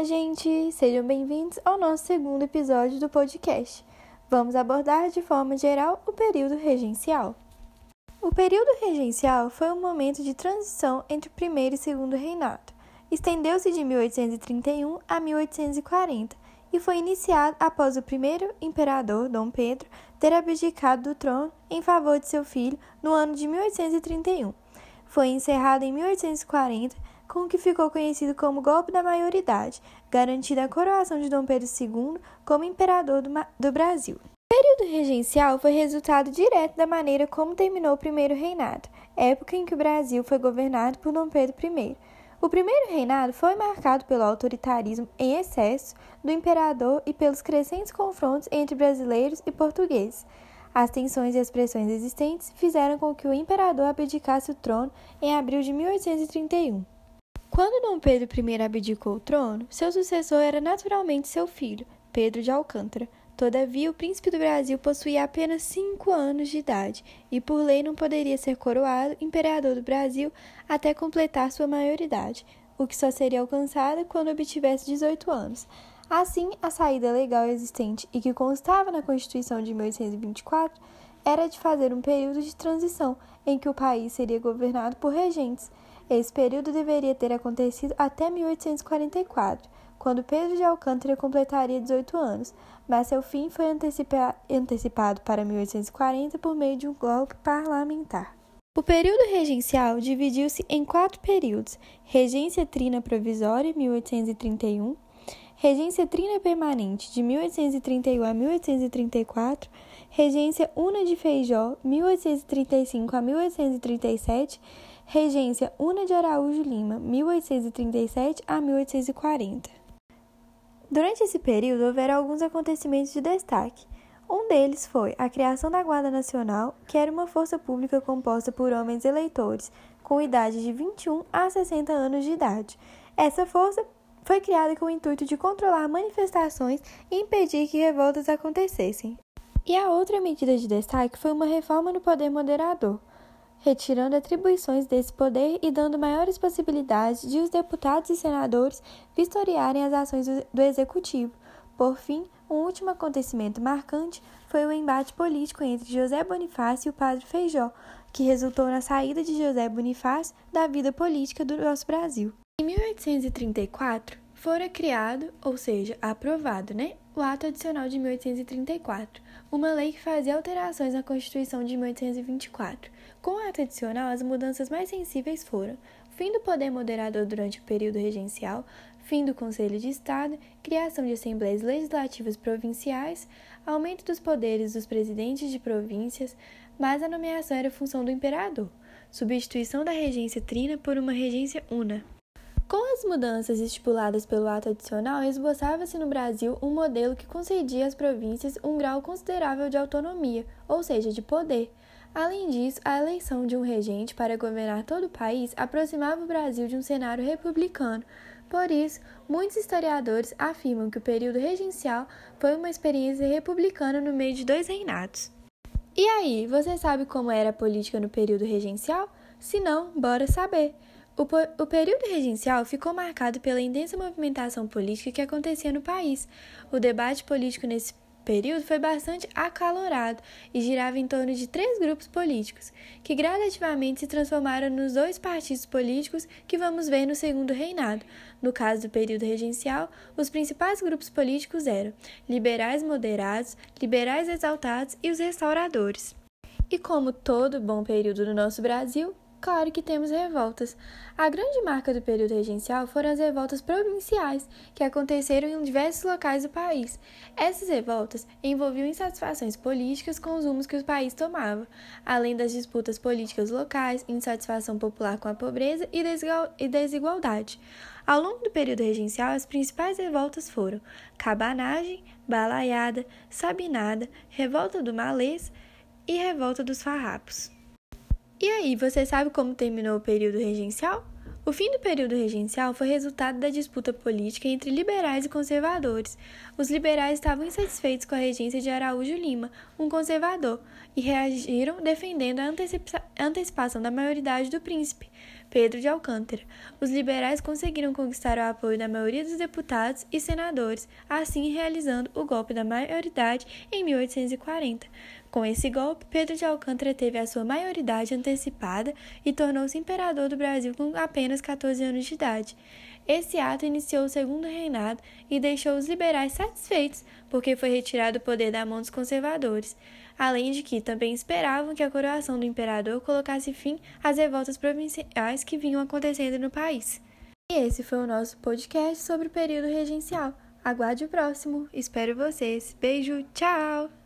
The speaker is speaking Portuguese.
Olá, gente! Sejam bem-vindos ao nosso segundo episódio do podcast. Vamos abordar de forma geral o período regencial. O período regencial foi um momento de transição entre o primeiro e segundo reinado. Estendeu-se de 1831 a 1840 e foi iniciado após o primeiro imperador, Dom Pedro, ter abdicado do trono em favor de seu filho no ano de 1831. Foi encerrado em 1840 com o que ficou conhecido como golpe da maioridade, garantida a coroação de Dom Pedro II como imperador do, do Brasil. O período regencial foi resultado direto da maneira como terminou o primeiro reinado, época em que o Brasil foi governado por Dom Pedro I. O primeiro reinado foi marcado pelo autoritarismo em excesso do imperador e pelos crescentes confrontos entre brasileiros e portugueses. As tensões e as pressões existentes fizeram com que o imperador abdicasse o trono em abril de 1831. Quando Dom Pedro I abdicou o trono, seu sucessor era naturalmente seu filho, Pedro de Alcântara. Todavia, o príncipe do Brasil possuía apenas cinco anos de idade e, por lei, não poderia ser coroado imperador do Brasil até completar sua maioridade, o que só seria alcançado quando obtivesse 18 anos. Assim, a saída legal existente e que constava na Constituição de 1824 era de fazer um período de transição em que o país seria governado por regentes esse período deveria ter acontecido até 1844, quando Pedro de Alcântara completaria 18 anos, mas seu fim foi antecipa antecipado para 1840 por meio de um golpe parlamentar. O período regencial dividiu-se em quatro períodos: Regência Trina Provisória, 1831, Regência Trina Permanente, de 1831 a 1834, Regência Una de Feijó, 1835 a 1837 Regência Una de Araújo Lima, 1837 a 1840. Durante esse período houveram alguns acontecimentos de destaque. Um deles foi a criação da Guarda Nacional, que era uma força pública composta por homens eleitores com idade de 21 a 60 anos de idade. Essa força foi criada com o intuito de controlar manifestações e impedir que revoltas acontecessem. E a outra medida de destaque foi uma reforma no poder moderador retirando atribuições desse poder e dando maiores possibilidades de os deputados e senadores vistoriarem as ações do executivo. Por fim, um último acontecimento marcante foi o embate político entre José Bonifácio e o padre Feijó, que resultou na saída de José Bonifácio da vida política do nosso Brasil. Em 1834, fora criado, ou seja, aprovado, né, o Ato Adicional de 1834, uma lei que fazia alterações na Constituição de 1824. Com o ato adicional, as mudanças mais sensíveis foram fim do poder moderador durante o período regencial, fim do Conselho de Estado, criação de assembleias legislativas provinciais, aumento dos poderes dos presidentes de províncias, mas a nomeação era função do imperador, substituição da regência trina por uma regência una. Com as mudanças estipuladas pelo ato adicional, esboçava-se no Brasil um modelo que concedia às províncias um grau considerável de autonomia, ou seja, de poder. Além disso, a eleição de um regente para governar todo o país aproximava o Brasil de um cenário republicano. Por isso, muitos historiadores afirmam que o período regencial foi uma experiência republicana no meio de dois reinados. E aí, você sabe como era a política no período regencial? Se não, bora saber! O, o período regencial ficou marcado pela intensa movimentação política que acontecia no país. O debate político nesse período foi bastante acalorado e girava em torno de três grupos políticos, que gradativamente se transformaram nos dois partidos políticos que vamos ver no segundo reinado. No caso do período regencial, os principais grupos políticos eram liberais moderados, liberais exaltados e os restauradores. E como todo bom período no nosso Brasil, Claro que temos revoltas. A grande marca do período regencial foram as revoltas provinciais, que aconteceram em diversos locais do país. Essas revoltas envolviam insatisfações políticas com os rumos que o país tomava, além das disputas políticas locais, insatisfação popular com a pobreza e desigualdade. Ao longo do período regencial, as principais revoltas foram cabanagem, balaiada, sabinada, revolta do malês e revolta dos farrapos. E aí, você sabe como terminou o período regencial? O fim do período regencial foi resultado da disputa política entre liberais e conservadores. Os liberais estavam insatisfeitos com a regência de Araújo Lima, um conservador, e reagiram defendendo a antecipação da maioridade do príncipe. Pedro de Alcântara. Os liberais conseguiram conquistar o apoio da maioria dos deputados e senadores, assim realizando o golpe da maioridade em 1840. Com esse golpe, Pedro de Alcântara teve a sua maioridade antecipada e tornou-se imperador do Brasil com apenas 14 anos de idade. Esse ato iniciou o segundo reinado e deixou os liberais satisfeitos, porque foi retirado o poder da mão dos conservadores, além de que também esperavam que a coroação do imperador colocasse fim às revoltas provinciais que vinham acontecendo no país. E esse foi o nosso podcast sobre o período regencial. Aguarde o próximo. Espero vocês. Beijo, tchau!